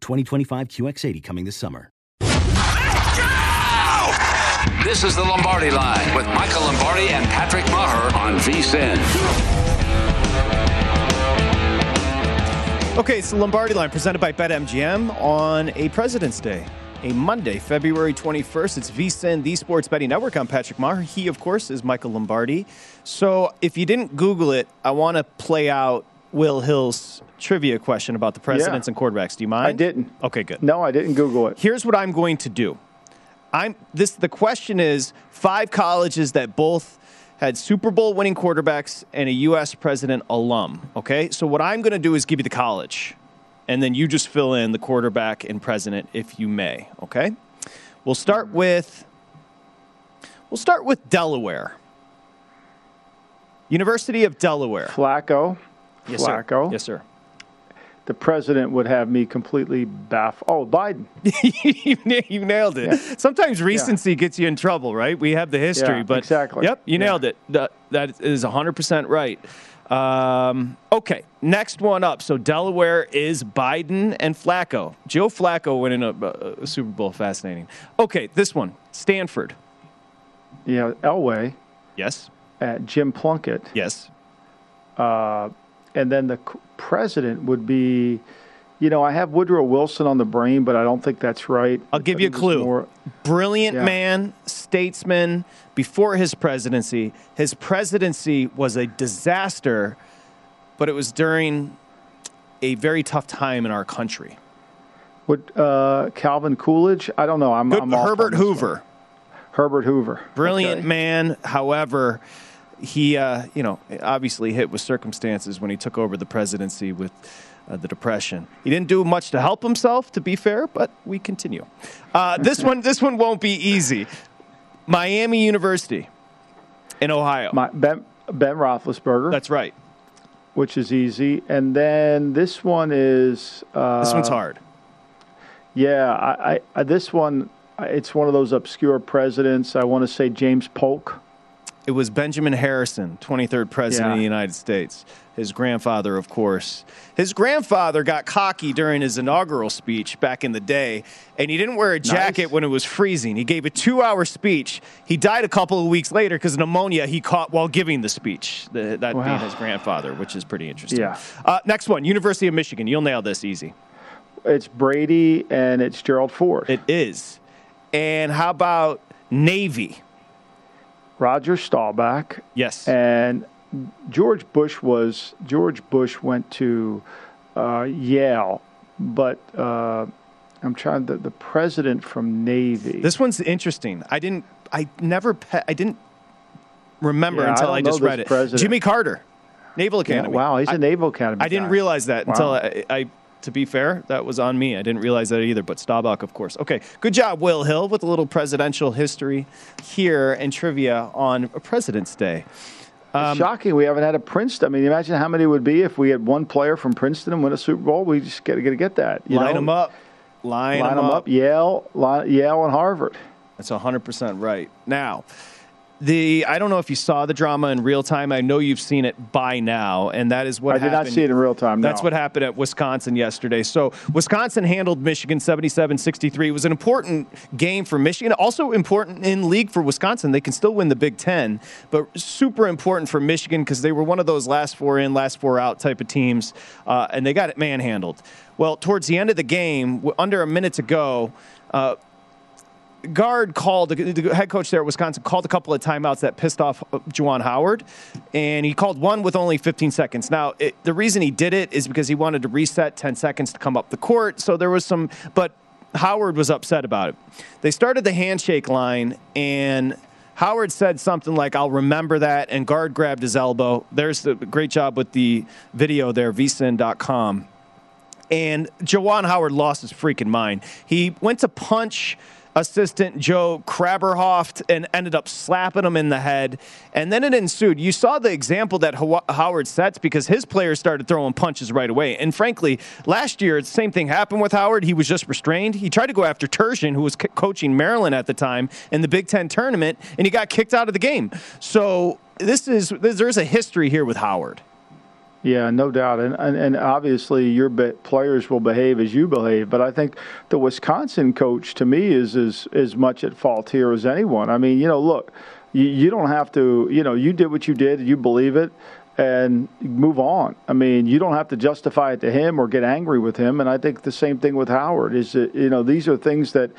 2025 QX80 coming this summer. This is the Lombardi Line with Michael Lombardi and Patrick Meagher on VSIN. Okay, it's the Lombardi line presented by BetMGM on a President's Day, a Monday, February 21st. It's VSIN, the Sports Betting Network. I'm Patrick Meagher. He, of course, is Michael Lombardi. So if you didn't Google it, I want to play out Will Hill's trivia question about the presidents Yeah. and quarterbacks. Do you mind? I didn't. Okay, good. No, I didn't Google it. Here's what I'm going to do. I'm this the question is five colleges that both had Super Bowl winning quarterbacks and a US president alum, okay? So what I'm going to do is give you the college and then you just fill in the quarterback and president if you may, okay? We'll start with We'll start with Delaware. University of Delaware. Flacco. Yes, Flacco. sir. Yes, sir. The president would have me completely baffled. Oh, Biden. you you nailed it. Sometimes recency gets you in trouble, right? We have the history, Yeah, but exactly. Yep, you Yeah. nailed it. That, that is 100% right. Um, okay, next one up. So Delaware is Biden and Flacco. Joe Flacco winning a, a Super Bowl. Fascinating. Okay, this one, Stanford. Yeah, Elway. Yes. At Jim Plunkett. Yes. Uh, and then the president would be, you know, I have Woodrow Wilson on the brain, but I don't think that's right. I'll give you a clue. more- Brilliant Yeah. man, statesman. Before his presidency, his presidency was a disaster, but it was during a very tough time in our country. Would uh, Calvin Coolidge? I don't know. I'm, Good- I'm Herbert this one. Hoover. Herbert Hoover. Brilliant Okay. man. However, he, uh, you know, obviously hit with circumstances when he took over the presidency with uh, the depression. He didn't do much to help himself, to be fair, but we continue. Uh, this one, this one won't be easy. Miami University in Ohio. My, ben, ben Roethlisberger. That's right. Which is easy. And then this one is. Uh, This one's hard. Yeah, I, I, I this one, it's one of those obscure presidents. I want to say James Polk. It was Benjamin Harrison, 23rd president Yeah. of the United States. His grandfather, of course. His grandfather got cocky during his inaugural speech back in the day, and he didn't wear a jacket when it was freezing. He gave a two hour speech. He died a couple of weeks later because of pneumonia he caught while giving the speech, the, that being his grandfather, which is pretty interesting. Yeah. Uh, next one University of Michigan. You'll nail this easy. It's Brady and it's Gerald Ford. It is. And how about Navy? Roger Staubach. Yes. And George Bush was George Bush went to uh, Yale, but uh, I'm trying the the president from Navy. This one's interesting. I didn't. I never. Pe- I didn't remember Yeah, until don't I, just read it. president. Jimmy Carter, Naval Yeah, Academy. wow, he's a I- Naval Academy. I didn't realize that until I, I. To be fair, that was on me. I didn't realize that either. But Staubach, of course. Okay, good job, Will Hill, with a little presidential history here and trivia on President's Day. Um, It's shocking. We haven't had a Princeton. I mean, imagine how many it would be if we had one player from Princeton and win a Super Bowl. We just got to get that. You line know? them up. Line, Line them them up. up. Yale, line, Yale, and Harvard. That's 100% right. Now, the I don't know if you saw the drama in real time. I know you've seen it by now, and that is what I did not see it in real time. That's what happened at Wisconsin yesterday. So Wisconsin handled Michigan 77-63. It was an important game for Michigan, also important in league for Wisconsin. They can still win the Big Ten, but super important for Michigan because they were one of those last four in, last four out type of teams, uh, and they got it manhandled. Well, towards the end of the game, under a minute to go. Uh, Gard called the head coach there at Wisconsin called a couple of timeouts that pissed off uh, Juwan Howard, and he called one with only 15 seconds. Now, it, the reason he did it is because he wanted to reset 10 seconds to come up the court. So there was some, but Howard was upset about it. They started the handshake line, and Howard said something like, I'll remember that, and Gard grabbed his elbow. There's the great job with the video there, vsin.com. And Juwan Howard lost his freaking mind. He went to punch assistant Joe Krabbenhoft and ended up slapping him in the head. And then it ensued. You saw the example that Howard sets because his players started throwing punches right away. And frankly, last year, the same thing happened with Howard. He was just restrained. He tried to go after Turgeon, who was coaching Maryland at the time in the Big Ten tournament, and he got kicked out of the game. So this is there's a history here with Howard. Yeah, no doubt, and and, and obviously your players will behave as you behave. But I think the Wisconsin coach, to me, is as as much at fault here as anyone. I mean, you know, look, you, you don't have to. You know, you did what you did. You believe it and move on. I mean, you don't have to justify it to him or get angry with him. And I think the same thing with Howard is that, you know, these are things that,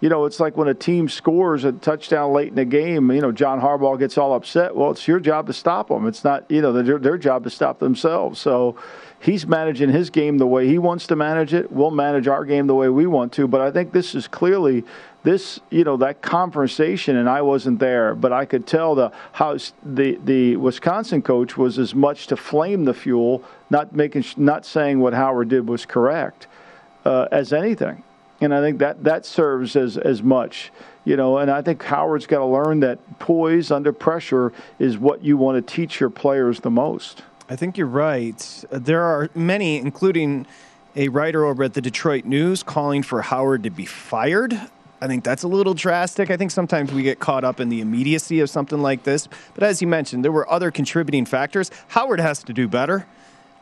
you know, it's like when a team scores a touchdown late in the game, you know, John Harbaugh gets all upset. Well, it's your job to stop them. It's not, you know, their, their job to stop themselves. So he's managing his game the way he wants to manage it. We'll manage our game the way we want to. But I think this is clearly this, you know, that conversation, and I wasn't there, but I could tell the how the the Wisconsin coach was as much to flame the fuel, not making, not saying what Howard did was correct, uh, as anything. And I think that that serves as as much, you know. And I think Howard's got to learn that poise under pressure is what you want to teach your players the most. I think you're right. There are many, including a writer over at the Detroit News, calling for Howard to be fired. I think that's a little drastic. I think sometimes we get caught up in the immediacy of something like this. But as you mentioned, there were other contributing factors. Howard has to do better,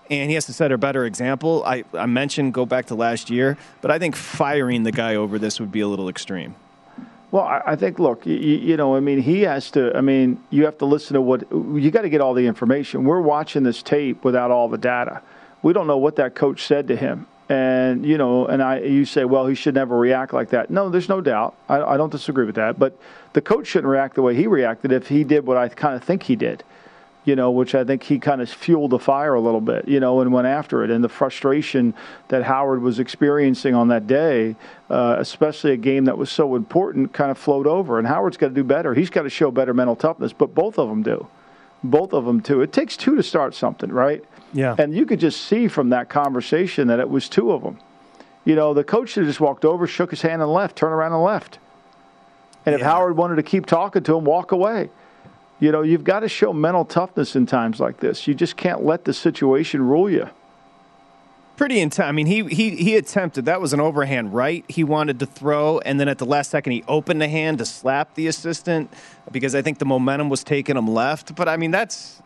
and he has to set a better example. I, I mentioned go back to last year, but I think firing the guy over this would be a little extreme. Well, I think, look, you, you, know, I mean, he has to, I mean, you have to listen to what, you got to get all the information. We're watching this tape without all the data. We don't know what that coach said to him and you know, and I, you say, well, he should never react like that. No, there's no doubt. I, I don't disagree with that. But the coach shouldn't react the way he reacted if he did what I kind of think he did. You know, which I think he kind of fueled the fire a little bit. You know, and went after it, and the frustration that Howard was experiencing on that day, uh, especially a game that was so important, kind of flowed over. And Howard's got to do better. He's got to show better mental toughness. But both of them do. Both of them too. It takes two to start something, right? Yeah. And you could just see from that conversation that it was two of them. You know, the coach should have just walked over, shook his hand, and left, turn around and left. And if Howard wanted to keep talking to him, walk away. You know, you've got to show mental toughness in times like this. You just can't let the situation rule you. Pretty intense. I mean, he, he he attempted. That was an overhand right. He wanted to throw, and then at the last second, he opened the hand to slap the assistant because I think the momentum was taking him left. But I mean, that's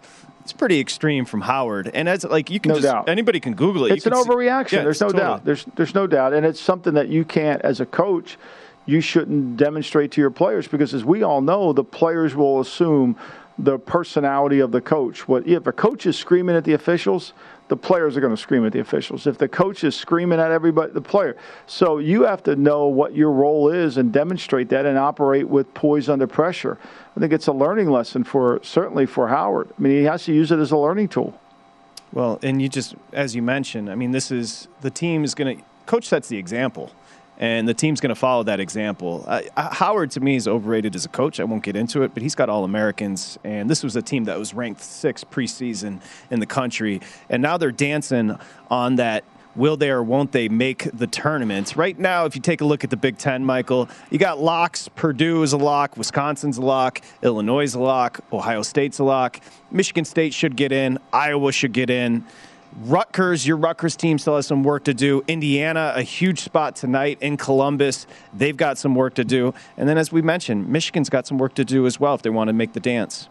it's pretty extreme from Howard, and as like you can no just doubt. anybody can Google it. It's an overreaction. Yeah, there's no totally. doubt. There's there's no doubt, and it's something that you can't, as a coach, you shouldn't demonstrate to your players because, as we all know, the players will assume the personality of the coach. What if a coach is screaming at the officials? the players are going to scream at the officials. If the coach is screaming at everybody, the player. So you have to know what your role is and demonstrate that and operate with poise under pressure. I think it's a learning lesson for certainly for Howard. I mean, he has to use it as a learning tool. Well, and you just as you mentioned, I mean, this is the team is going to coach sets the example and the team's going to follow that example. Uh, Howard, to me, is overrated as a coach. I won't get into it, but he's got All Americans, and this was a team that was ranked sixth preseason in the country, and now they're dancing on that. Will they or won't they make the tournament? Right now, if you take a look at the Big Ten, Michael, you got locks. Purdue is a lock. Wisconsin's a lock. Illinois is a lock. Ohio State's a lock. Michigan State should get in. Iowa should get in. Rutgers, your Rutgers team still has some work to do. Indiana, a huge spot tonight in Columbus. They've got some work to do. And then, as we mentioned, Michigan's got some work to do as well if they want to make the dance.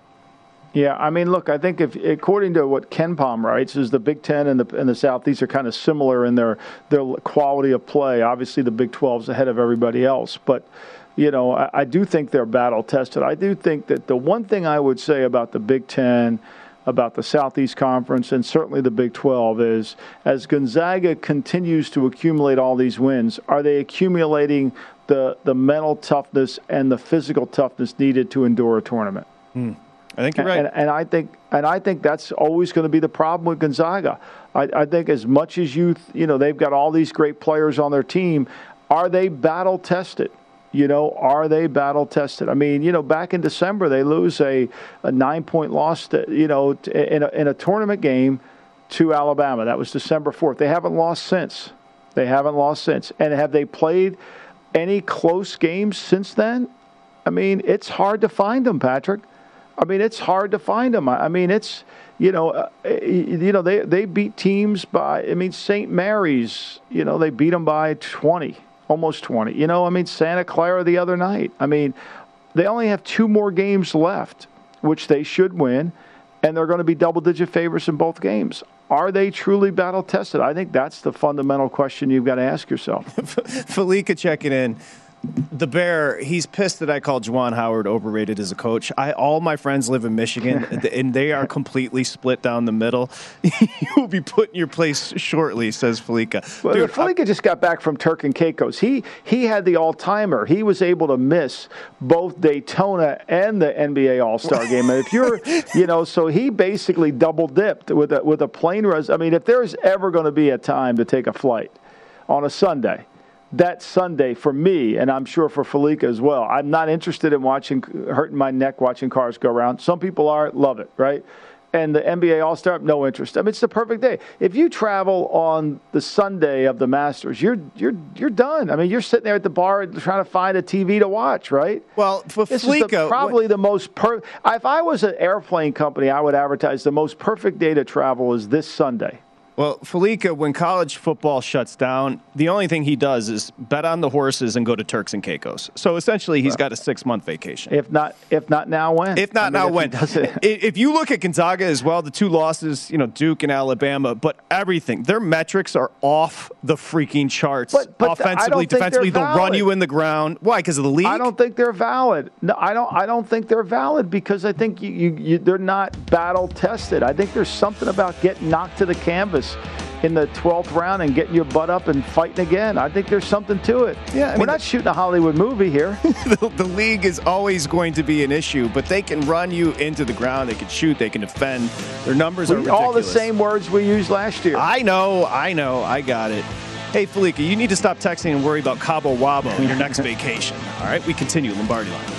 Yeah, I mean, look, I think if according to what KenPom writes, is the Big Ten and the and the Southeast are kind of similar in their their quality of play. Obviously, the Big 12's ahead of everybody else, but you know, I, I do think they're battle tested. I do think that the one thing I would say about the Big Ten about the Southeast Conference and certainly the Big 12 is as Gonzaga continues to accumulate all these wins, are they accumulating the, the mental toughness and the physical toughness needed to endure a tournament? Mm. I think you're right. And, and, I think and I think that's always going to be the problem with Gonzaga. I, I think as much as you you know they've got all these great players on their team, are they battle tested? You know, are they battle tested? I mean, you know, back in December they lose a, a nine point loss, to, you know, to, in, a, in a tournament game to Alabama. That was December fourth. They haven't lost since. They haven't lost since. And have they played any close games since then? I mean, it's hard to find them, Patrick. I mean, it's hard to find them. I mean, it's you know, uh, you know they they beat teams by. I mean, St. Mary's. You know, they beat them by twenty almost 20. You know, I mean, Santa Clara the other night. I mean, they only have two more games left, which they should win, and they're going to be double digit favorites in both games. Are they truly battle tested? I think that's the fundamental question you've got to ask yourself. Falika checking in the bear he's pissed that i called juwan howard overrated as a coach. I all my friends live in michigan and they are completely split down the middle. You will be put in your place shortly says Falika. well, Dude, Falika just got back from turk and caicos. He he had the all-timer. He was able to miss both daytona and the nba all-star game. And if you're you know so he basically double dipped with a with a plane res i mean if there's ever going to be a time to take a flight on a sunday that Sunday for me, and I'm sure for Falika as well. I'm not interested in watching, hurting my neck watching cars go around. Some people are, love it, right? And the NBA All Star, no interest. I mean, it's the perfect day. If you travel on the Sunday of the Masters, you're you're you're done. I mean, you're sitting there at the bar trying to find a TV to watch, right? Well, for this is the, probably what? the most per. If I was an airplane company, I would advertise the most perfect day to travel is this Sunday. Well, Falika, when college football shuts down, the only thing he does is bet on the horses and go to Turks and Caicos. So essentially, he's got a six month vacation. If not, if not now, when? If not I mean, now, if when? if you look at Gonzaga as well, the two losses, you know, Duke and Alabama, but everything, their metrics are off the freaking charts. But, but offensively, defensively, they'll run you in the ground. Why? Because of the league? I don't think they're valid. No, I don't. I don't think they're valid because I think you, you, you they're not battle tested. I think there's something about getting knocked to the canvas in the 12th round and getting your butt up and fighting again. I think there's something to it. Yeah, I mean, we're not shooting a Hollywood movie here. the, the, league is always going to be an issue, but they can run you into the ground. They can shoot. They can defend. Their numbers we, are ridiculous. all the same words we used last year. I know. I know. I got it. Hey, Falika, you need to stop texting and worry about Cabo Wabo in your next vacation. All right, we continue Lombardi line.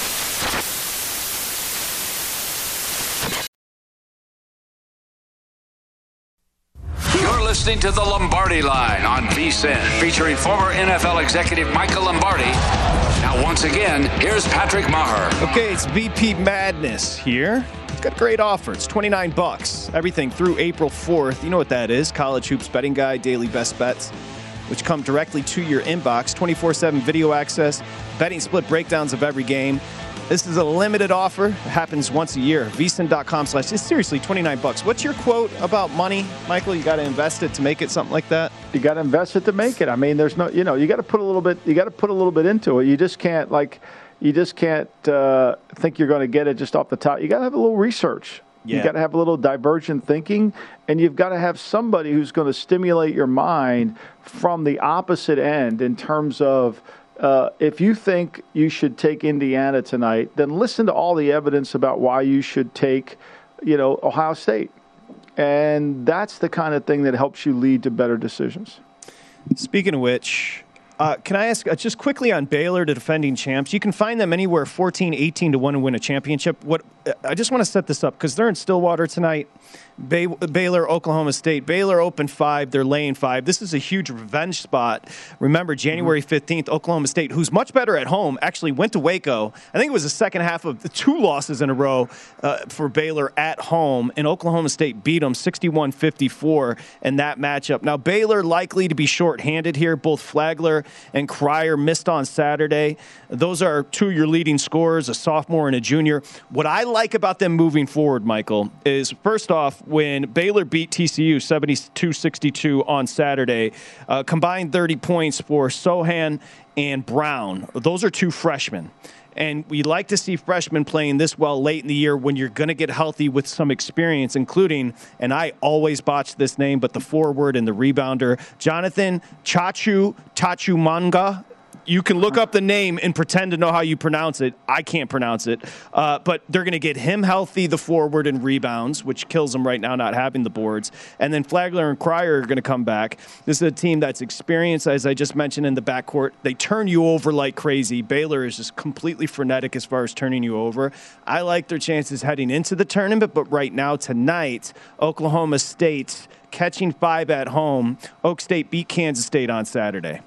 Listening to the Lombardi Line on VSIN, featuring former NFL executive Michael Lombardi. Now, once again, here's Patrick Meagher. Okay, it's VP Madness here. It's got great offer. It's 29 bucks. Everything through April 4th. You know what that is? College Hoops Betting Guide, Daily Best Bets, which come directly to your inbox. 24-7 video access, betting split breakdowns of every game. This is a limited offer. It happens once a year. vsin.com slash. It's seriously 29 bucks. What's your quote about money, Michael? You got to invest it to make it something like that? You got to invest it to make it. I mean, there's no, you know, you got to put a little bit, you got to put a little bit into it. You just can't, like, you just can't uh, think you're going to get it just off the top. You got to have a little research. Yeah. You got to have a little divergent thinking, and you've got to have somebody who's going to stimulate your mind from the opposite end in terms of uh, if you think you should take Indiana tonight, then listen to all the evidence about why you should take, you know, Ohio State. And that's the kind of thing that helps you lead to better decisions. Speaking of which, uh, can I ask uh, just quickly on Baylor, the defending champs? You can find them anywhere 14, 18 to 1 to win a championship. What uh, I just want to set this up because they're in Stillwater tonight. Bay- Baylor, Oklahoma State. Baylor opened five. They're laying five. This is a huge revenge spot. Remember, January 15th, mm-hmm. Oklahoma State, who's much better at home, actually went to Waco. I think it was the second half of the two losses in a row uh, for Baylor at home, and Oklahoma State beat them 61 54 in that matchup. Now, Baylor likely to be shorthanded here. Both Flagler and Cryer missed on Saturday. Those are two of your leading scorers, a sophomore and a junior. What I like about them moving forward, Michael, is first off, when Baylor beat TCU 72 62 on Saturday, uh, combined 30 points for Sochan and Brown. Those are two freshmen. And we like to see freshmen playing this well late in the year when you're going to get healthy with some experience, including, and I always botch this name, but the forward and the rebounder, Jonathan Chachu Tachumanga you can look up the name and pretend to know how you pronounce it. I can't pronounce it. Uh, but they're going to get him healthy, the forward and rebounds, which kills him right now not having the boards. And then Flagler and Cryer are going to come back. This is a team that's experienced, as I just mentioned, in the backcourt. They turn you over like crazy. Baylor is just completely frenetic as far as turning you over. I like their chances heading into the tournament, but right now, tonight, Oklahoma State catching five at home. Oak State beat Kansas State on Saturday.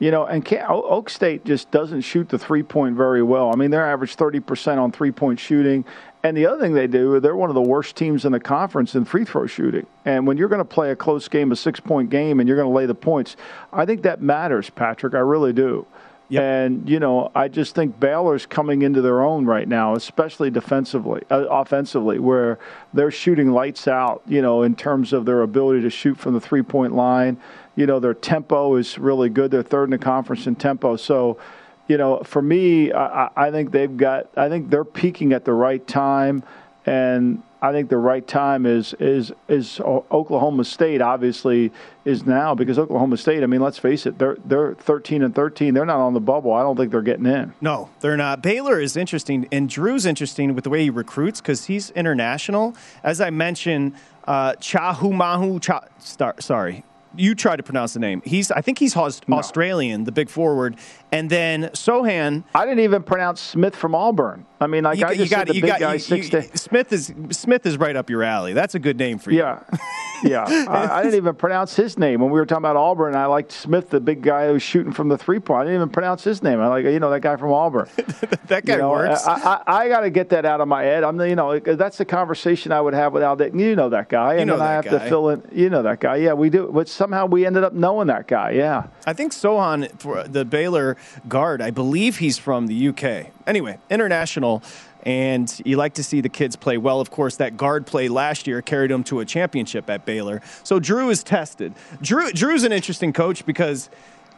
You know, and Oak State just doesn't shoot the three point very well. I mean, they're average 30% on three point shooting. And the other thing they do, they're one of the worst teams in the conference in free throw shooting. And when you're going to play a close game, a six point game, and you're going to lay the points, I think that matters, Patrick. I really do. Yep. And, you know, I just think Baylor's coming into their own right now, especially defensively, uh, offensively, where they're shooting lights out, you know, in terms of their ability to shoot from the three point line you know, their tempo is really good. They're third in the conference in tempo. So, you know, for me, I, I think they've got, I think they're peaking at the right time. And I think the right time is is is Oklahoma State obviously is now because Oklahoma State. I mean, let's face it, they're they're 13 and 13. They're not on the bubble. I don't think they're getting in. No, they're not. Baylor is interesting, and Drew's interesting with the way he recruits because he's international. As I mentioned, uh, Chahumahu. Cha, star, sorry, you try to pronounce the name. He's I think he's Australian, no. the big forward, and then Sochan. I didn't even pronounce Smith from Auburn. I mean, like you, I just you got, said the big got, guy you, six you, Smith is Smith is right up your alley. That's a good name for you. Yeah, yeah. I, I, didn't even pronounce his name when we were talking about Auburn. I liked Smith, the big guy who was shooting from the three point. I didn't even pronounce his name. I like you know that guy from Auburn. that guy you know, works. I, I, I got to get that out of my head. I'm you know that's the conversation I would have with Al. You know that guy, and then I have guy. to fill in. You know that guy. Yeah, we do. But somehow we ended up knowing that guy. Yeah. I think Sochan for the Baylor guard. I believe he's from the UK. Anyway, international and you like to see the kids play well. Of course, that guard play last year carried him to a championship at Baylor. So Drew is tested. Drew Drew's an interesting coach because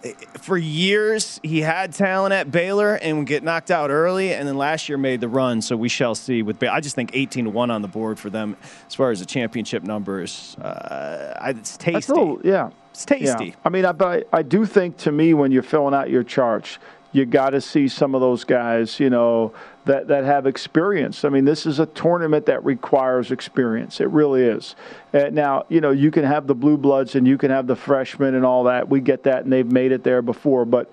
eh, for years he had talent at Baylor and would get knocked out early, and then last year made the run. So we shall see. With Baylor. I just think 18 to one on the board for them as far as the championship numbers. Uh, it's tasty. Little, yeah, it's tasty. Yeah. I mean, I, I do think to me when you're filling out your charts, you got to see some of those guys, you know, that, that have experience. I mean, this is a tournament that requires experience. It really is. Uh, now, you know, you can have the blue bloods and you can have the freshmen and all that. We get that, and they've made it there before. But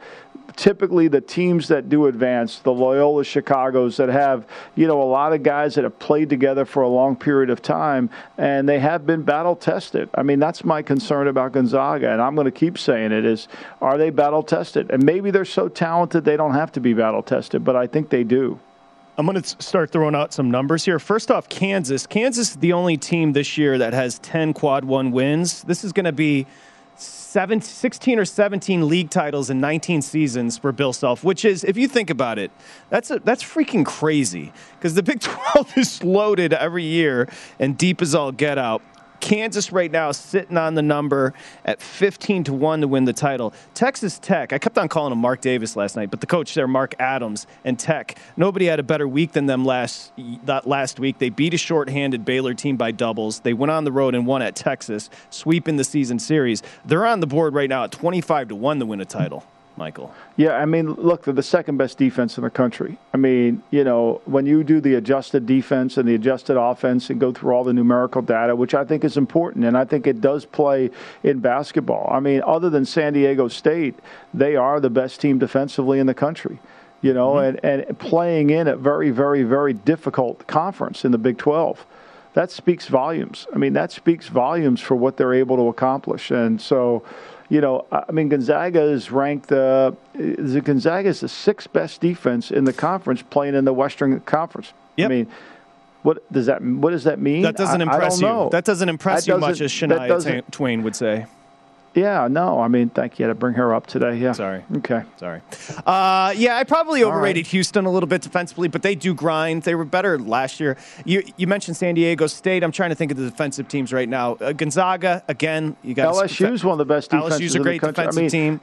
typically the teams that do advance, the Loyola Chicago's that have, you know, a lot of guys that have played together for a long period of time and they have been battle tested. I mean, that's my concern about Gonzaga and I'm going to keep saying it is are they battle tested? And maybe they're so talented they don't have to be battle tested, but I think they do. I'm going to start throwing out some numbers here. First off, Kansas. Kansas is the only team this year that has 10 quad one wins. This is going to be seven, 16 or 17 league titles in 19 seasons for Bill Self, which is, if you think about it, that's, a, that's freaking crazy because the Big 12 is loaded every year and deep as all get out. Kansas right now is sitting on the number at 15 to 1 to win the title. Texas Tech, I kept on calling him Mark Davis last night, but the coach there, Mark Adams, and Tech, nobody had a better week than them last that last week. They beat a shorthanded Baylor team by doubles. They went on the road and won at Texas, sweeping the season series. They're on the board right now at 25 to 1 to win a title. Michael? Yeah, I mean, look, they're the second best defense in the country. I mean, you know, when you do the adjusted defense and the adjusted offense and go through all the numerical data, which I think is important, and I think it does play in basketball. I mean, other than San Diego State, they are the best team defensively in the country. You know, mm-hmm. and, and playing in a very, very, very difficult conference in the Big 12 that speaks volumes. I mean, that speaks volumes for what they're able to accomplish. And so, you know, I mean, Gonzaga is ranked. Uh, Gonzaga is the sixth best defense in the conference, playing in the Western Conference. Yep. I mean, what does that what does that mean? That doesn't impress I, I you. That doesn't impress that you much, as Shania Twain would say. Yeah, no, I mean, thank you to bring her up today. Yeah. Sorry. Okay. Sorry. Uh, yeah, I probably overrated right. Houston a little bit defensively, but they do grind. They were better last year. You you mentioned San Diego State. I'm trying to think of the defensive teams right now. Uh, Gonzaga, again, you got LSU's one of the best LSU's a great defensive I mean, team.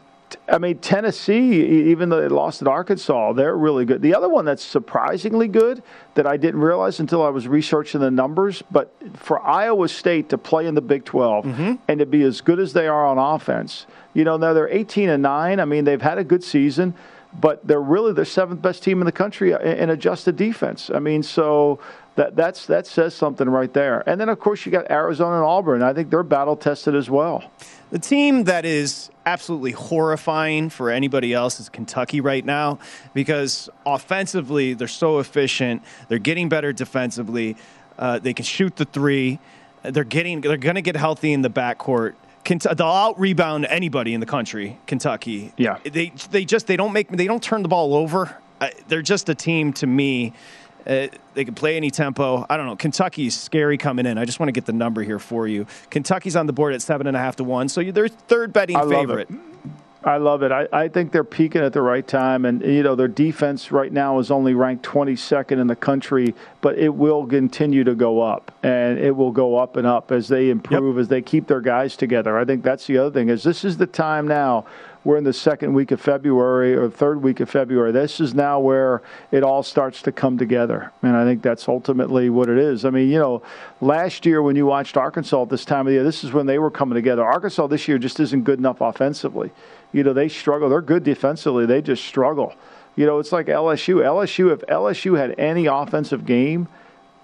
I mean, Tennessee, even though they lost at Arkansas, they're really good. The other one that's surprisingly good that I didn't realize until I was researching the numbers, but for Iowa State to play in the Big 12 mm-hmm. and to be as good as they are on offense, you know, now they're 18 and 9. I mean, they've had a good season, but they're really the seventh best team in the country in adjusted defense. I mean, so that that's that says something right there. And then of course you got Arizona and Auburn. I think they're battle tested as well. The team that is absolutely horrifying for anybody else is Kentucky right now because offensively they're so efficient. They're getting better defensively. Uh, they can shoot the three. They're getting. They're going to get healthy in the backcourt. They'll out rebound anybody in the country. Kentucky. Yeah. They they just they don't make they don't turn the ball over. Uh, they're just a team to me uh, they can play any tempo. I don't know. Kentucky's scary coming in. I just want to get the number here for you. Kentucky's on the board at seven and a half to one, so they're third betting I favorite. I love it. I, I think they're peaking at the right time, and you know their defense right now is only ranked 22nd in the country, but it will continue to go up, and it will go up and up as they improve, yep. as they keep their guys together. I think that's the other thing is this is the time now we're in the second week of February or third week of February. This is now where it all starts to come together. And I think that's ultimately what it is. I mean, you know, last year when you watched Arkansas at this time of the year, this is when they were coming together. Arkansas this year just isn't good enough offensively. You know, they struggle. They're good defensively, they just struggle. You know, it's like LSU. LSU, if LSU had any offensive game,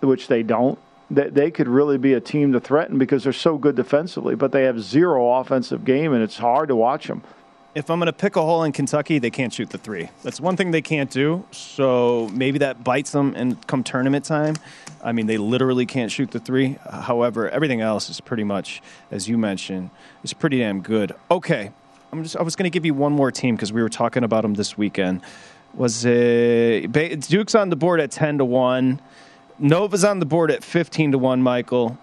which they don't, that they could really be a team to threaten because they're so good defensively, but they have zero offensive game, and it's hard to watch them if I'm going to pick a hole in Kentucky, they can't shoot the three. That's one thing they can't do. So maybe that bites them and come tournament time. I mean, they literally can't shoot the three. However, everything else is pretty much, as you mentioned, is pretty damn good. Okay, I'm just. I was going to give you one more team because we were talking about them this weekend. Was it Duke's on the board at ten to one? Nova's on the board at fifteen to one. Michael.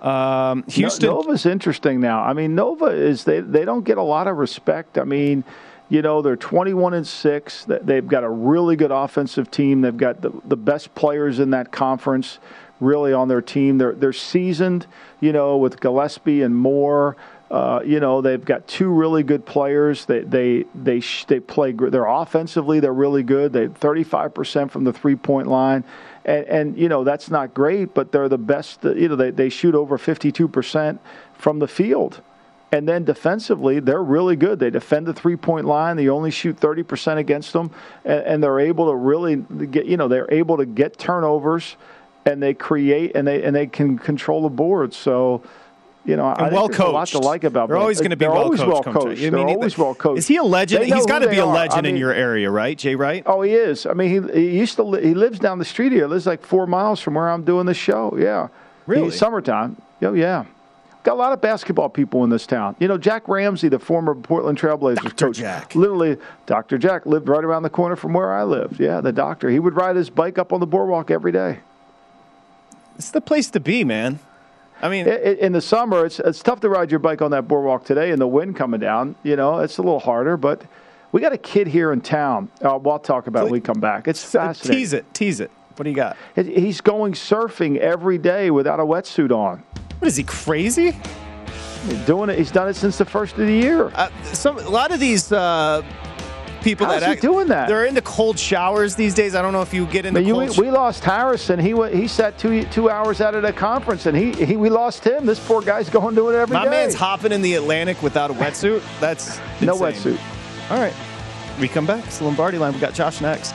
Um, Houston. Nova's interesting now. I mean, Nova is they they don't get a lot of respect. I mean, you know, they're 21 and six. They've got a really good offensive team. They've got the the best players in that conference really on their team. They're they're seasoned. You know, with Gillespie and Moore. Uh, you know they've got two really good players. They they they they play. They're offensively they're really good. They 35 percent from the three point line and, and you know that's not great, but they're the best. You know they they shoot over 52 percent from the field. And then defensively, they're really good. They defend the three point line. They only shoot 30% against them. And, and, they're able to really get, you know, they're able to get turnovers and they create and they, and they can control the board. So, you know, and I well coached. a lot to like about They're always going to be well coached. well coached. I they're mean, always well coached. Is he a legend? He's got to be a legend I in your area, right, Jay Wright? Oh, he is. I mean, he, he used to li- he lives down the street here. Lives like four miles from where I'm doing the show. Yeah, Really? He- summertime. Oh yeah. Got a lot of basketball people in this town. You know, Jack Ramsay, the former Portland Trailblazers Dr. coach, Jack. literally, Dr. Jack lived right around the corner from where I lived. Yeah, the doctor. He would ride his bike up on the boardwalk every day. It's the place to be, man. I mean, In the summer, it's it's tough to ride your bike on that boardwalk today, and the wind coming down. You know, it's a little harder, but. We got a kid here in town. Uh, we'll talk about it when we come back. It's fascinating. tease it, tease it. What do you got? He's going surfing every day without a wetsuit on. What is he crazy? He's doing it. He's done it since the first of the year. Uh, some a lot of these uh, people How's that he act, doing that? They're into cold showers these days. I don't know if you get into But you, cold. we, we lost Harrison. He he sat two two hours out of the conference, and he, he we lost him. This poor guy's going to it every day. My man's hopping in the Atlantic without a wetsuit. That's no insane. wetsuit. All right, we come back. It's the Lombardi line. We got Josh next.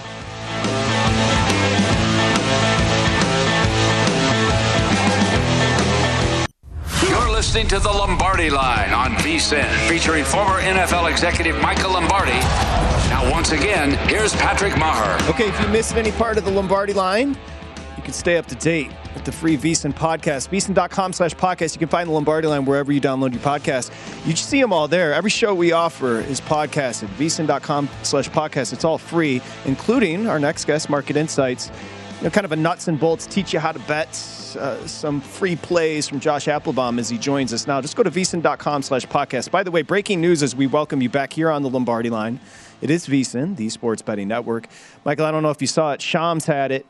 You're listening to the Lombardi Line on VSIN, featuring former NFL executive Michael Lombardi. Now, once again, here's Patrick Meagher. Okay, if you missed any part of the Lombardi line, you can stay up to date with the free VSIN podcast. VSIN.com slash podcast. You can find the Lombardi line wherever you download your podcast. You see them all there. Every show we offer is podcasted. VSIN.com slash podcast. It's all free, including our next guest, Market Insights. You know, kind of a nuts and bolts, teach you how to bet. Uh, some free plays from Josh Appelbaum as he joins us now. Just go to VSIN.com slash podcast. By the way, breaking news as we welcome you back here on the Lombardi line. It is VSIN, the sports betting network. Michael, I don't know if you saw it. Shams had it.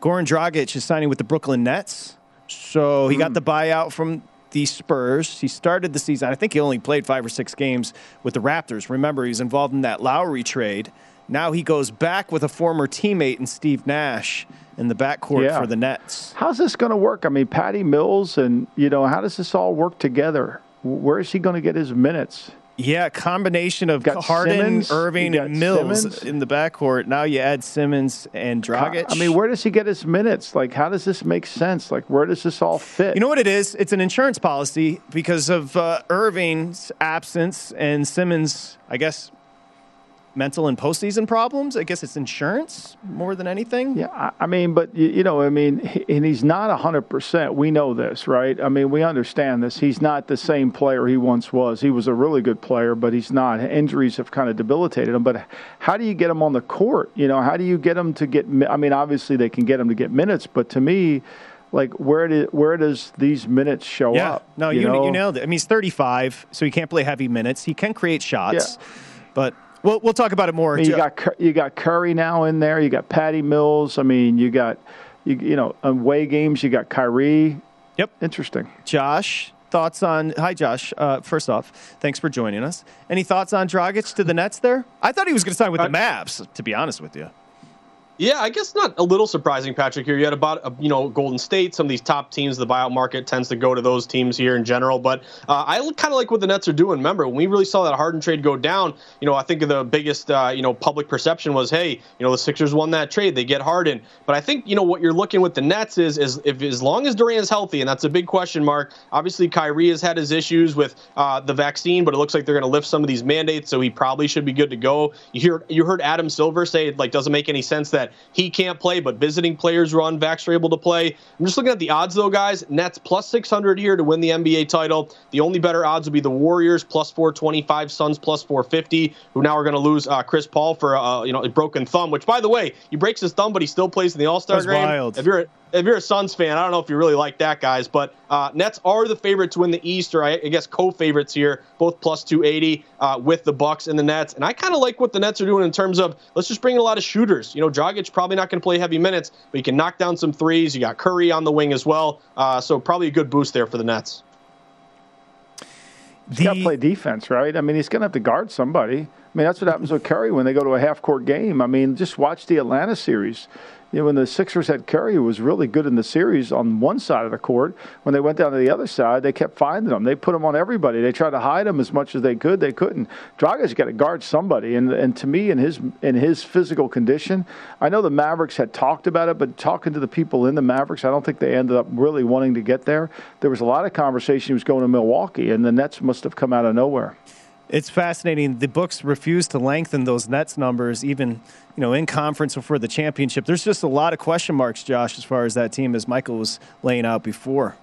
Goran Dragic is signing with the Brooklyn Nets. So he got hmm. the buyout from the Spurs. He started the season, I think he only played five or six games with the Raptors. Remember, he was involved in that Lowry trade. Now he goes back with a former teammate in Steve Nash in the backcourt Yeah. for the Nets. How's this going to work? I mean, Patty Mills, and you know, how does this all work together? Where is he going to get his minutes? Yeah, combination of Harden, Simmons, Irving, and Mills Simmons. in the backcourt. Now you add Simmons and Dragic. I mean, where does he get his minutes? Like, how does this make sense? Like, where does this all fit? You know what it is? It's an insurance policy because of uh, Irving's absence and Simmons, I guess, mental and postseason problems. I guess it's insurance more than anything. Yeah, I, mean, but you, you know, I mean, and he's not hundred percent. We know this, right? I mean, we understand this. He's not the same player he once was. He was a really good player, but he's not. Injuries have kind of debilitated him. But how do you get him on the court? You know, how do you get him to get? I mean, obviously they can get him to get minutes, but to me. Like where did where does these minutes show Yeah, up? no, you, know? you nailed it. I mean, he's 35, so he can't play heavy minutes. He can create shots, Yeah. but we'll, we'll talk about it more. I mean, you got you got Curry now in there. You got Patty Mills. I mean, you got you, you know away games. You got Kyrie. Yep. Interesting. Josh, thoughts on? Hi, Josh. Uh, first off, thanks for joining us. Any thoughts on Dragic to the Nets? There, I thought he was going to sign with the Mavs. To be honest with you, Yeah, I guess not a little surprising, Patrick. Here, you had about uh, you know Golden State, some of these top teams. The buyout market tends to go to those teams here in general. But uh, I kind of like what the Nets are doing. Remember, when we really saw that Harden trade go down, you know, I think the biggest uh, you know public perception was, hey, you know, the Sixers won that trade, they get Harden. But I think you know what you're looking with the Nets is is if as long as Durant is healthy, and that's a big question mark. Obviously, Kyrie has had his issues with uh, the vaccine, but it looks like they're going to lift some of these mandates, so he probably should be good to go. You hear you heard Adam Silver say it like doesn't make any sense that he can't play, but visiting players who are unvaxxed are able to play. I'm just looking at the odds though, guys. Nets plus 600 here to win the NBA title. The only better odds would be the Warriors plus 425, Suns plus 450, who now are going to lose uh, Chris Paul for uh, you know a broken thumb. Which, by the way, he breaks his thumb, but he still plays in the All Star That's game. wild. If you're a, if you're a Suns fan, I don't know if you really like that, guys, but uh, Nets are the favorite to win the East, or I, I guess co-favorites here, both plus 280 uh, with the Bucks and the Nets. And I kind of like what the Nets are doing in terms of let's just bring in a lot of shooters. You know, Dragic probably not going to play heavy minutes, but he can knock down some threes. You got Curry on the wing as well, uh, so probably a good boost there for the Nets. He's got to play defense, right? I mean, he's going to have to guard somebody. I mean, that's what happens with Curry when they go to a half court game. I mean, just watch the Atlanta series you know, when the Sixers had Curry, who was really good in the series on one side of the court, when they went down to the other side, they kept finding him. They put him on everybody. They tried to hide him as much as they could. They couldn't. Dragic got to guard somebody, and and to me, in his in his physical condition, I know the Mavericks had talked about it, but talking to the people in the Mavericks, I don't think they ended up really wanting to get there. There was a lot of conversation he was going to Milwaukee, and the Nets must have come out of nowhere. It's fascinating. The books refuse to lengthen those Nets numbers, even you know in conference before the championship. There's just a lot of question marks, Josh, as far as that team, as Michael was laying out before.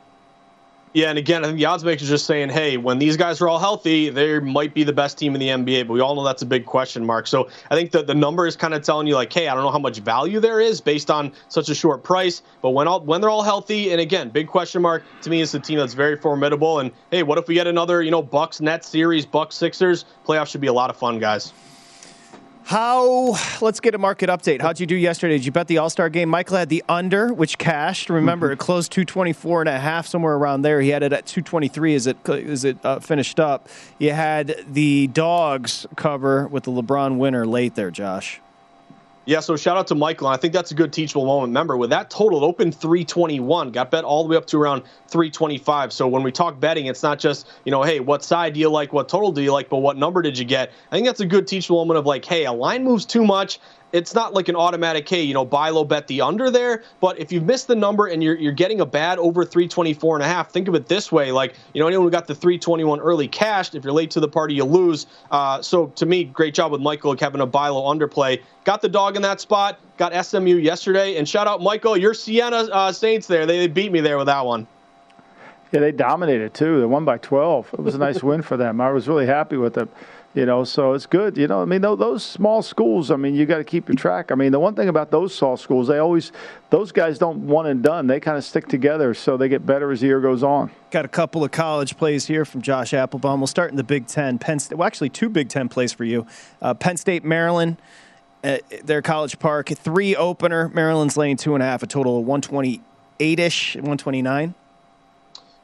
Yeah, and again, I think the odds makers just saying, hey, when these guys are all healthy, they might be the best team in the NBA. But we all know that's a big question mark. So I think that the number is kind of telling you, like, hey, I don't know how much value there is based on such a short price. But when all when they're all healthy, and again, big question mark to me is a team that's very formidable. And hey, what if we get another, you know, Bucks Nets series, Bucks Sixers? Playoffs should be a lot of fun, guys. How, let's get a market update. How'd you do yesterday? Did you bet the All Star game? Michael had the under, which cashed. Remember, mm-hmm. it closed 224 and a half, somewhere around there. He had it at 223 as it, as it uh, finished up. You had the dogs cover with the LeBron winner late there, Josh. Yeah, so shout out to Michael. And I think that's a good teachable moment. Remember, with that total, it opened 321, got bet all the way up to around 325. So when we talk betting, it's not just, you know, hey, what side do you like? What total do you like? But what number did you get? I think that's a good teachable moment of like, hey, a line moves too much it's not like an automatic, hey, you know, buy low, bet the under there. But if you've missed the number and you're, you're getting a bad over 324 and a half, think of it this way. Like, you know, anyone who got the 321 early cashed, if you're late to the party, you lose. Uh, so to me, great job with Michael having a buy low underplay. Got the dog in that spot, got SMU yesterday. And shout out, Michael, your Siena uh, Saints there. They, they beat me there with that one. Yeah, they dominated too. They won by 12. It was a nice win for them. I was really happy with it you know so it's good you know i mean those small schools i mean you got to keep your track. I mean the one thing about those small schools they always those guys don't one and done they kind of stick together so they get better as the year goes on. Got a couple of college plays here from josh Appelbaum. We'll start in the big ten. Penn state well actually two big ten plays for you. Uh, penn state maryland uh, their college park three opener. Maryland's laying two and a half a total of 128ish 129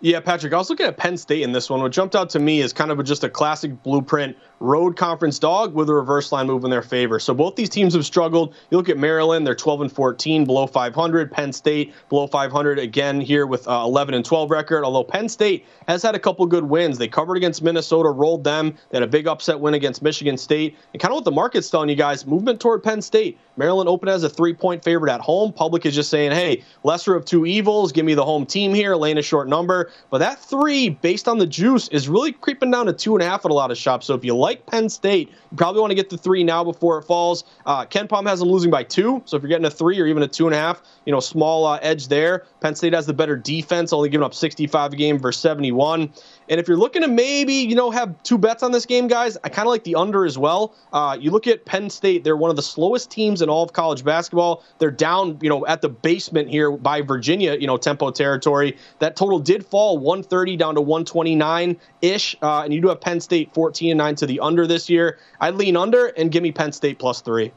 yeah, Patrick, I was looking at Penn State in this one. What jumped out to me is kind of just a classic blueprint road conference dog with a reverse line move in their favor. So both these teams have struggled. You look at Maryland, they're 12 and 14, below 500. Penn State below 500 again here with uh, 11 and 12 record. Although Penn State has had a couple good wins, they covered against Minnesota, rolled them. They had a big upset win against Michigan State. And kind of what the market's telling you guys, movement toward Penn State. Maryland open as a three-point favorite at home. Public is just saying, hey, lesser of two evils. Give me the home team here, laying a short number. But that three, based on the juice, is really creeping down to two and a half at a lot of shops. So if you like Penn State, you probably want to get the three now before it falls. Uh, KenPom has them losing by two, so if you're getting a three or even a two and a half, you know, small uh, edge there. Penn State has the better defense, only giving up 65 a game versus 71. And if you're looking to maybe, you know, have two bets on this game, guys, I kind of like the under as well. Uh, you look at Penn State, they're one of the slowest teams in all of college basketball. They're down, you know, at the basement here by Virginia, you know, tempo territory. That total did fall 130 down to 129 ish. Uh, and you do have Penn State 14 and 9 to the under this year. I'd lean under and give me Penn State plus three.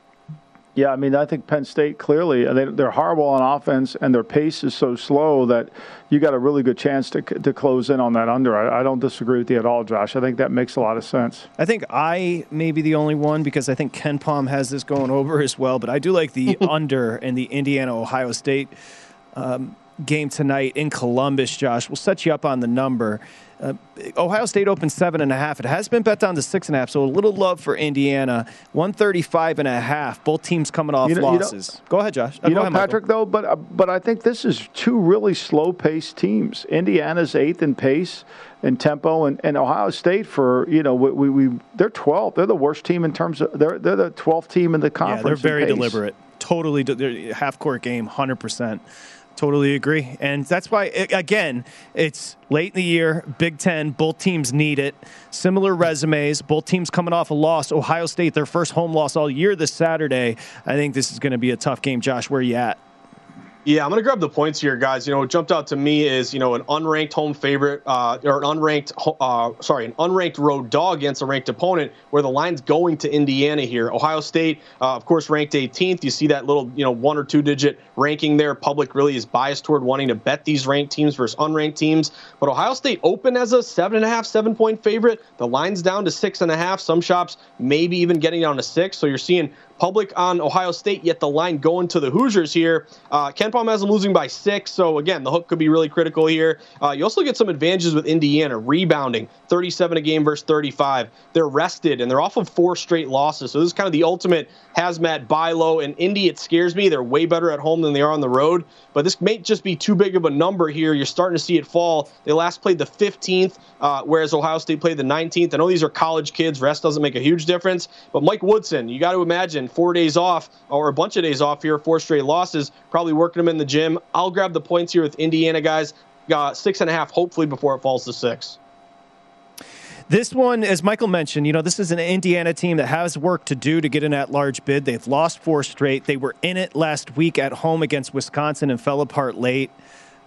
Yeah, I mean, I think Penn State clearly they, are horrible on offense, and their pace is so slow that you got a really good chance to to close in on that under. I, I, don't disagree with you at all, Josh. I think that makes a lot of sense. I think I may be the only one because I think KenPom has this going over as well, but I do like the under in the Indiana Ohio State. Um, game tonight in Columbus, Josh. We'll set you up on the number. Uh, Ohio State opened seven and a half. It has been bet down to six and a half, so a little love for Indiana. One thirty-five and a half. Both teams coming off you know, losses. You know, go ahead, Josh. Uh, you know, ahead, Patrick, Michael. though, but uh, but I think this is two really slow-paced teams. Indiana's eighth in pace and tempo, and, and Ohio State for you know we, we, we they're 12th. They're the worst team in terms of they're they're the 12th team in the conference. Yeah, they're very deliberate. Totally, half court game, hundred percent. Totally agree. And that's why, again, it's late in the year, Big Ten, both teams need it. Similar resumes, both teams coming off a loss. Ohio State, their first home loss all year this Saturday. I think this is going to be a tough game. Josh, where are you at? Yeah, I'm going to grab the points here, guys. You know, what jumped out to me is, you know, an unranked home favorite, uh, or an unranked, uh, sorry, an unranked road dog against a ranked opponent where the line's going to Indiana here. Ohio State, uh, of course, ranked 18th. You see that little, you know, one or two digit ranking there. Public really is biased toward wanting to bet these ranked teams versus unranked teams. But Ohio State open as a seven and a half, seven point favorite. The line's down to six and a half. Some shops maybe even getting down to six. So you're seeing public on Ohio State, yet the line going to the Hoosiers here. Uh, KenPom has them losing by six, so again, the hook could be really critical here. Uh, you also get some advantages with Indiana rebounding, 37 a game versus 35. They're rested and they're off of four straight losses, so this is kind of the ultimate hazmat buy low. And Indy, it scares me. They're way better at home than they are on the road, but this may just be too big of a number here. You're starting to see it fall. They last played the 15th, uh, whereas Ohio State played the 19th. I know these are college kids. Rest doesn't make a huge difference, but Mike Woodson, you got to imagine four days off or a bunch of days off here, four straight losses, probably working them in the gym. I'll grab the points here with Indiana guys. Got six and a half, hopefully before it falls to six. This one, as Michael mentioned, you know, this is an Indiana team that has work to do to get an at large bid. They've lost four straight. They were in it last week at home against Wisconsin and fell apart late.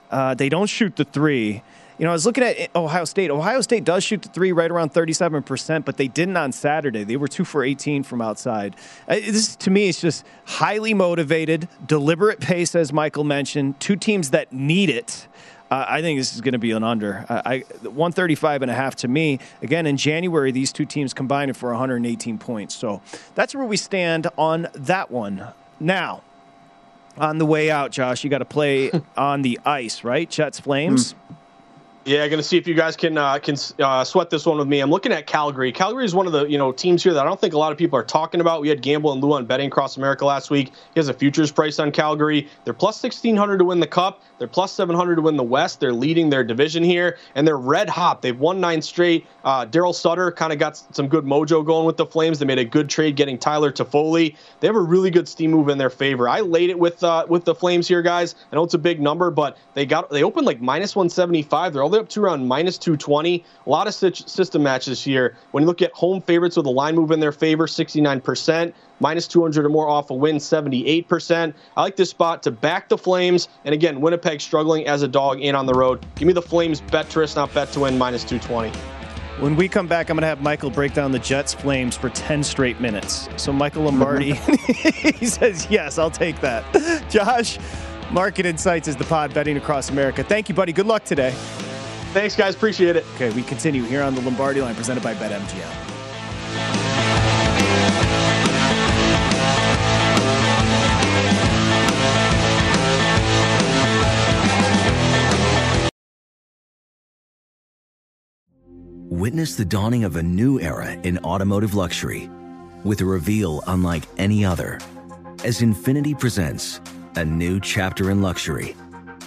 Uh, they don't shoot the three. You know, I was looking at Ohio State. Ohio State does shoot the three right around 37%, but they didn't on Saturday. They were two for 18 from outside. Uh, this, to me, is just highly motivated, deliberate pace, as Michael mentioned. Two teams that need it. Uh, I think this is going to be an under. I, 135 and a half to me. Again, in January, these two teams combined for 118 points. So that's where we stand on that one. Now, on the way out, Josh, you got to play on the ice, right? Jets Flames. Mm. Yeah, I'm going to see if you guys can uh, can uh, sweat this one with me. I'm looking at Calgary. Calgary is one of the you know teams here that I don't think a lot of people are talking about. We had Gamble and Lou on betting across America last week. He has a futures price on Calgary. They're plus 1600 to win the Cup. They're plus 700 to win the West. They're leading their division here, and they're red hot. They've won nine straight. Uh, Darryl Sutter kind of got some good mojo going with the Flames. They made a good trade getting Tyler Toffoli. They have a really good steam move in their favor. I laid it with uh, with the Flames here, guys. I know it's a big number, but they got they opened like minus 175. They're all up to around minus 220. A lot of system matches here. When you look at home favorites with a line move in their favor, 69%, minus 200 or more off a win, 78%. I like this spot to back the Flames. And again, Winnipeg struggling as a dog in on the road. Give me the Flames bet to risk, not bet to win, minus 220. When we come back, I'm going to have Michael break down the Jets Flames for 10 straight minutes. So, Michael Lombardi, he says, Yes, I'll take that. Josh, Market Insights is the pod betting across America. Thank you, buddy. Good luck today. Thanks, guys. Appreciate it. Okay, we continue here on the Lombardi line presented by BetMGM. Witness the dawning of a new era in automotive luxury with a reveal unlike any other as Infiniti presents a new chapter in luxury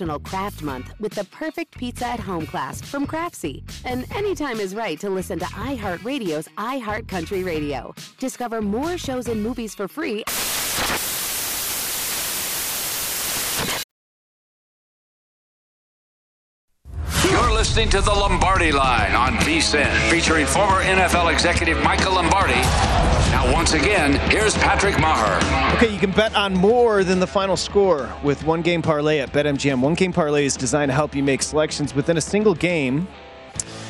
National Craft Month with the perfect pizza at home class from Craftsy. And anytime is right to listen to iHeartRadio's iHeart Country Radio. Discover more shows and movies for free. You're listening to the Lombardi Line on VSIN, featuring former NFL executive Michael Lombardi now, once again, here's Patrick Meagher. Okay, you can bet on more than the final score with one game parlay at BetMGM. One game parlay is designed to help you make selections within a single game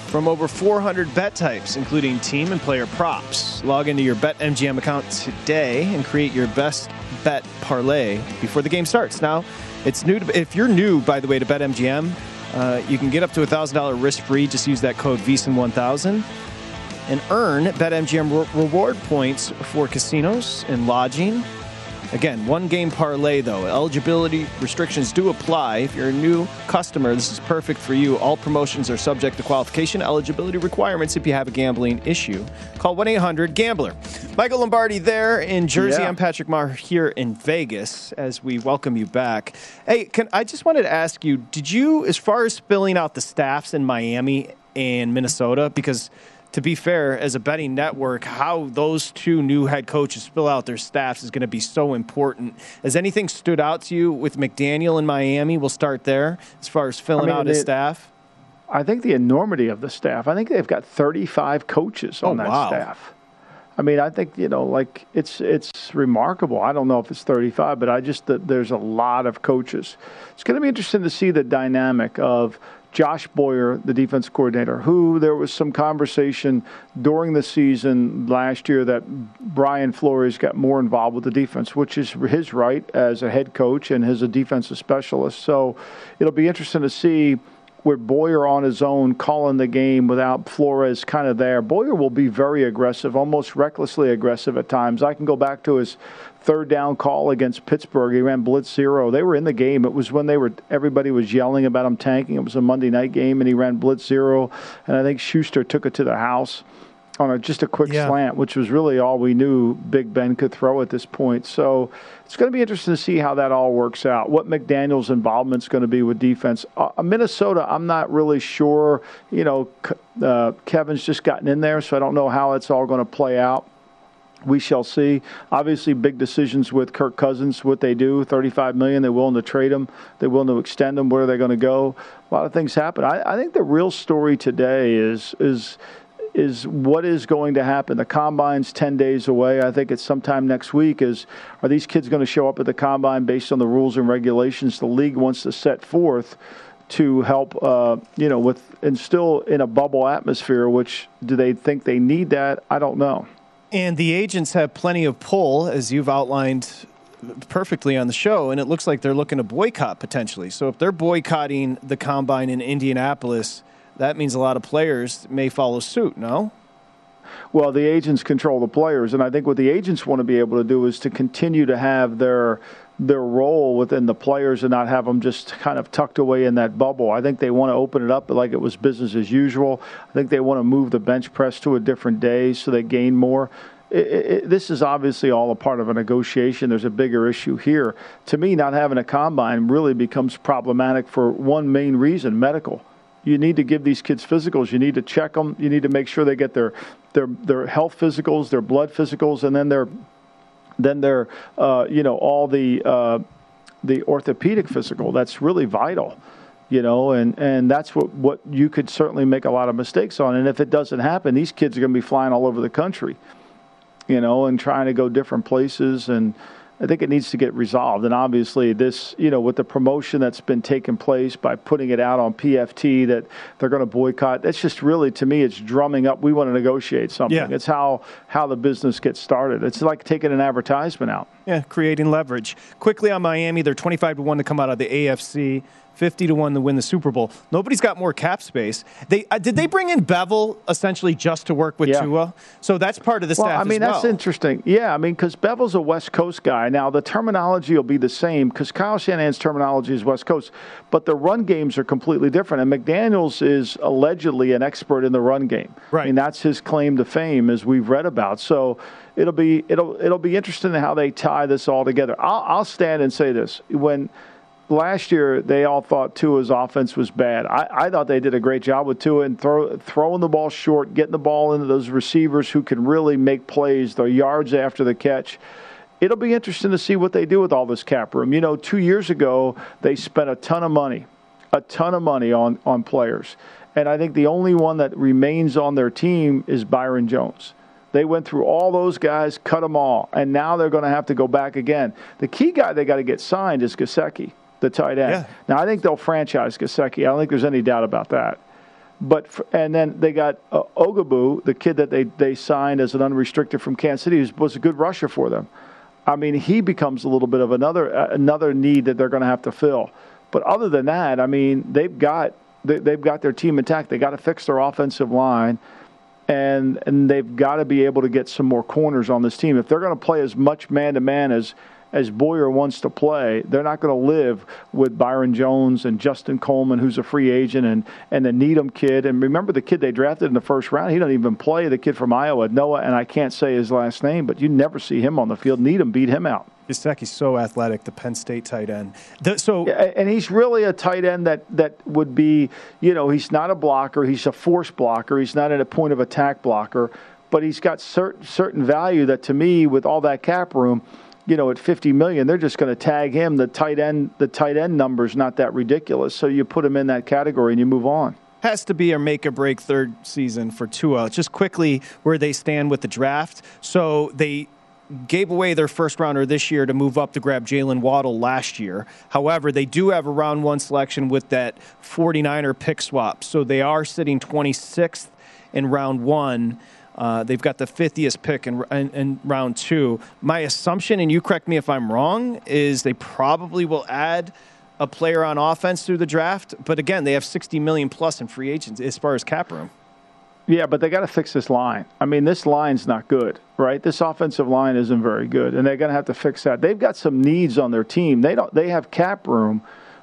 from over 400 bet types, including team and player props. Log into your BetMGM account today and create your best bet parlay before the game starts. Now, it's new. To, if you're new, by the way, to BetMGM, uh, you can get up to a $1,000 risk free. Just use that code VSIN1000 and earn BetMGM re- reward points for casinos and lodging Again, one game parlay though. Eligibility restrictions do apply. If you're a new customer, this is perfect for you. All promotions are subject to qualification eligibility requirements if you have a gambling issue. Call 1 800 Gambler. Michael Lombardi there in Jersey. Yeah. I'm Patrick Meagher here in Vegas as we welcome you back. Hey, can, I just wanted to ask you did you, as far as filling out the staffs in Miami and Minnesota, because to be fair, as a betting network, how those two new head coaches fill out their staffs is going to be so important. Has anything stood out to you with McDaniel in Miami? We'll start there as far as filling I mean, out his staff. I think the enormity of the staff. I think they've got 35 coaches on oh, that wow. staff. I mean, I think you know, like it's it's remarkable. I don't know if it's 35, but I just there's a lot of coaches. It's going to be interesting to see the dynamic of Josh Boyer, the defense coordinator, who there was some conversation during the season last year that Brian Flores got more involved with the defense, which is his right as a head coach and as a defensive specialist. So it'll be interesting to see with Boyer on his own calling the game without Flores kind of there. Boyer will be very aggressive, almost recklessly aggressive at times. I can go back to his third down call against Pittsburgh. He ran blitz zero. They were in the game. It was when they were everybody was yelling about him tanking. It was a Monday night game, and he ran blitz zero. And I think Schuster took it to the house on a, just a quick yeah. slant, which was really all we knew Big Ben could throw at this point. So it's going to be interesting to see how that all works out. What McDaniel's involvement is going to be with defense. Uh, Minnesota, I'm not really sure. You know, uh, Kevin's just gotten in there, so I don't know how it's all going to play out we shall see. Obviously, big decisions with Kirk Cousins, what they do. 35 million. They're willing to trade him. They're willing to extend him. Where are they going to go? A lot of things happen. I, I think the real story today is is is what is going to happen. The combine's 10 days away. I think it's sometime next week. Is are these kids going to show up at the combine based on the rules and regulations the league wants to set forth? to help, uh, you know, with and still in a bubble atmosphere. Which do they think they need that? I don't know. And the agents have plenty of pull, as you've outlined perfectly on the show, and it looks like they're looking to boycott potentially. So if they're boycotting the combine in Indianapolis, that means a lot of players may follow suit, no? Well, the agents control the players, and I think what the agents want to be able to do is to continue to have their their role within the players and not have them just kind of tucked away in that bubble. I think they want to open it up like it was business as usual. I think they want to move the bench press to a different day so they gain more. It, it, this is obviously all a part of a negotiation. There's a bigger issue here. To me, not having a combine really becomes problematic for one main reason medical. You need to give these kids physicals. You need to check them. You need to make sure they get their, their, their health physicals, their blood physicals, and then their then there, uh, you know, all the uh, the orthopedic physical. That's really vital, you know, and and that's what what you could certainly make a lot of mistakes on. And if it doesn't happen, these kids are going to be flying all over the country, you know, and trying to go different places and I think it needs to get resolved. And obviously, this, you know, with the promotion that's been taking place by putting it out on PFT that they're going to boycott, that's just really, to me, it's drumming up. We want to negotiate something. Yeah. It's how how the business gets started. It's like taking an advertisement out. Yeah, creating leverage. Quickly on Miami, they're 25 to one to come out of the AFC. 50 to 1 to win the Super Bowl. Nobody's got more cap space. They uh, did they bring in Bevell essentially just to work with yeah. Tua? So that's part of the well, staff I mean, that's well. interesting. Yeah, I mean, because Bevell's a West Coast guy. Now the terminology will be the same because Kyle Shanahan's terminology is West Coast, but the run games are completely different. And McDaniels is allegedly an expert in the run game. Right. I mean, that's his claim to fame, as we've read about. So it'll be it'll it'll be interesting how they tie this all together. I'll, I'll stand and say this when last year they all thought Tua's offense was bad. I, I thought they did a great job with Tua and throw, throwing the ball short, getting the ball into those receivers who can really make plays, the yards after the catch. It'll be interesting to see what they do with all this cap room. You know, two years ago they spent a ton of money, a ton of money on on players, and I think the only one that remains on their team is Byron Jones. They went through all those guys, cut them all, and now they're going to have to go back again. The key guy they got to get signed is Gesicki the tight end. Yeah. Now, I think they'll franchise Gesicki. I don't think there's any doubt about that. But for, and then they got uh, Ugwoegbu, the kid that they, they signed as an unrestricted from Kansas City, who was a good rusher for them. I mean, he becomes a little bit of another uh, another need that they're going to have to fill. But other than that, I mean, they've got they, they've got their team intact. They got to fix their offensive line, and and they've got to be able to get some more corners on this team. If they're going to play as much man to man as as Boyer wants to play, they're not going to live with Byron Jones and Justin Coleman, who's a free agent, and and the Needham kid. And remember the kid they drafted in the first round? He doesn't even play. The kid from Iowa, Noah, and I can't say his last name, but you never see him on the field. Needham beat him out. Gesicki's so athletic, the Penn State tight end. The, so, and he's really a tight end that that would be, you know, he's not a blocker. He's a force blocker. He's not at a point of attack blocker, but he's got certain certain value that to me, with all that cap room you know, at 50 million, they're just going to tag him. The tight end, the tight end number is not that ridiculous. So you put him in that category and you move on. Has to be a make or break third season for Tua. Just quickly, where they stand with the draft. So they gave away their first rounder this year to move up to grab Jalen Waddle last year. However, they do have a round one selection with that 49er pick swap. So they are sitting 26th in round one. Uh, they've got the 50th pick in, in, in, round two. My assumption, and you correct me if I'm wrong, is they probably will add a player on offense through the draft. But again, they have 60 million plus in free agents as far as cap room. Yeah, but they got to fix this line. I mean, this line's not good, right? This offensive line isn't very good, and they're going to have to fix that. They've got some needs on their team. They don't. They have cap room,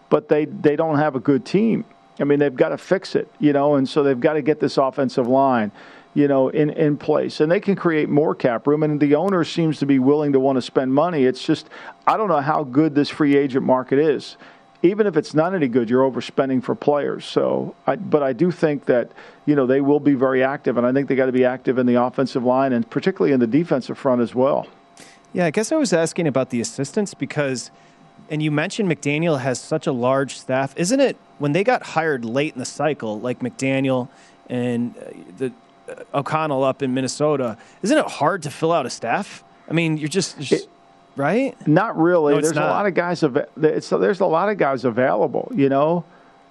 but they they don't have a good team. I mean, they've got to fix it, you know, and so they've got to get this offensive line you know, in, in place. And they can create more cap room. And the owner seems to be willing to want to spend money. It's just, I don't know how good this free agent market is. Even if it's not any good, you're overspending for players. So, I, but I do think that you know they will be very active, and I think they got to be active in the offensive line and particularly in the defensive front as well. Yeah, I guess I was asking about the assistants because, and you mentioned McDaniel has such a large staff. Isn't it when they got hired late in the cycle, like McDaniel and uh, the O'Connell up in Minnesota, isn't it hard to fill out a staff? I mean, you're just, just it, right? Not really. No, there's not. a lot of guys. there's a lot of guys available. You know.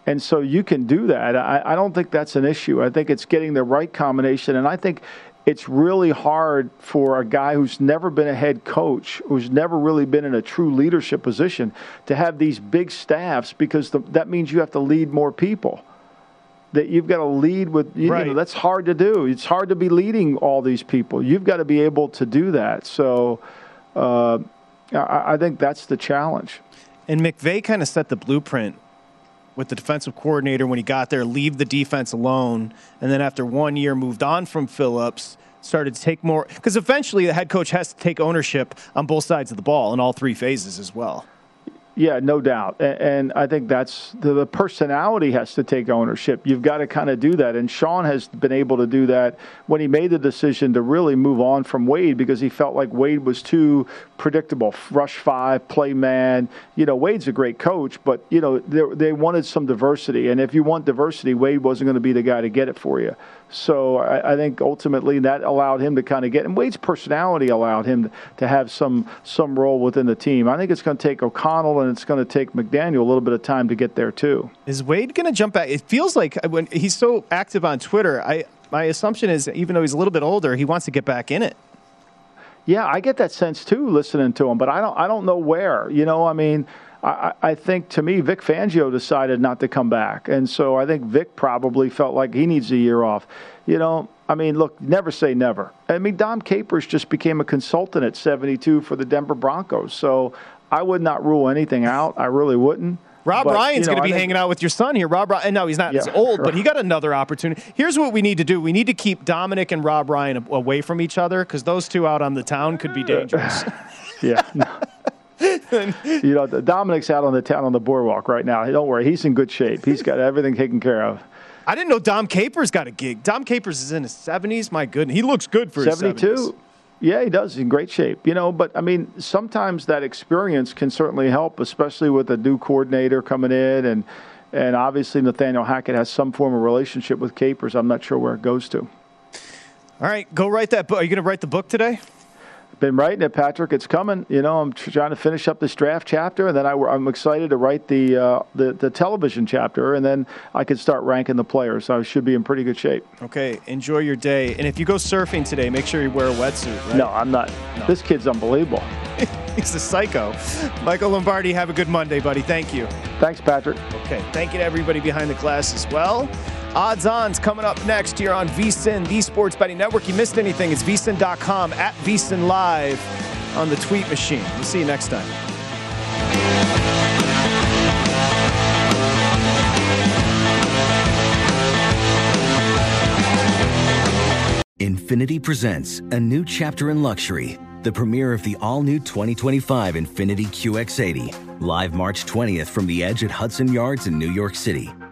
And so you can do that. I, I don't think that's an issue. I think it's getting the right combination. And I think it's really hard for a guy who's never been a head coach, who's never really been in a true leadership position, to have these big staffs because the, that means you have to lead more people that you've got to lead with you, right. know that's hard to do. It's hard to be leading all these people. You've got to be able to do that. So uh, I, I, think that's the challenge. And mcvay kind of set the blueprint with the defensive coordinator when he got there leave the defense alone and then after one year moved on from phillips started to take more because eventually the head coach has to take ownership on both sides of the ball in all three phases as well yeah, no doubt. And, I think that's the, personality has to take ownership. You've got to kind of do that. And Sean has been able to do that when he made the decision to really move on from Wade because he felt like Wade was too predictable. Rush five, play man. You know, Wade's a great coach, but, you know, they, they wanted some diversity. And if you want diversity, Wade wasn't going to be the guy to get it for you. So I, I, think ultimately that allowed him to kind of get, and Wade's personality allowed him to, to have some some role within the team. I think it's going to take O'Connell and it's going to take McDaniel a little bit of time to get there too. Is Wade going to jump back? It feels like uh, when he's so active on Twitter, I my assumption is even though he's a little bit older, he wants to get back in it. Yeah, I get that sense too, listening to him, but I don't I don't know where. You know, I mean. I, I, think to me, Vic Fangio decided not to come back. And so I think Vic probably felt like he needs a year off. You know, I mean, look, never say never. I mean, Dom Capers just became a consultant at 72 for the Denver Broncos. So I would not rule anything out. I really wouldn't. Rob but, Ryan's you know, going to be think, hanging out with your son here. Rob Ryan, no, he's not yeah, as old, but he got another opportunity. Here's what we need to do: we need to keep Dominic and Rob Ryan away from each other because those two out on the town could be dangerous. yeah. you know, Dominic's out on the town on the boardwalk right now. Don't worry, he's in good shape. He's got everything taken care of. I didn't know Dom Capers got a gig. Dom Capers is in his 70s. My goodness, he looks good for 72. his 72. Yeah, he does. In great shape. You know, but I mean, sometimes that experience can certainly help, especially with a new coordinator coming in, and and obviously Nathaniel Hackett has some form of relationship with Capers. I'm not sure where it goes to. All right, go write that book. Are you going to write the book today? Been writing it, Patrick. It's coming. You know, I'm trying to finish up this draft chapter, and then I, am excited to write the, uh, the the television chapter, and then I can start ranking the players. So I should be in pretty good shape. Okay, enjoy your day, and if you go surfing today, make sure you wear a wetsuit. Right? No, I'm not. No. This kid's unbelievable. He's a psycho. Michael Lombardi, have a good Monday, buddy. Thank you. Thanks, Patrick. Okay, thank you to everybody behind the glass as well. Odds On's coming up next here on VSIN, the Sports Betting Network. You missed anything, it's VSIN.com at VSIN Live on the tweet machine. We'll see you next time. Infiniti presents a new chapter in luxury, the premiere of the all new 2025 Infiniti QX80, live March 20th from the edge at Hudson Yards in New York City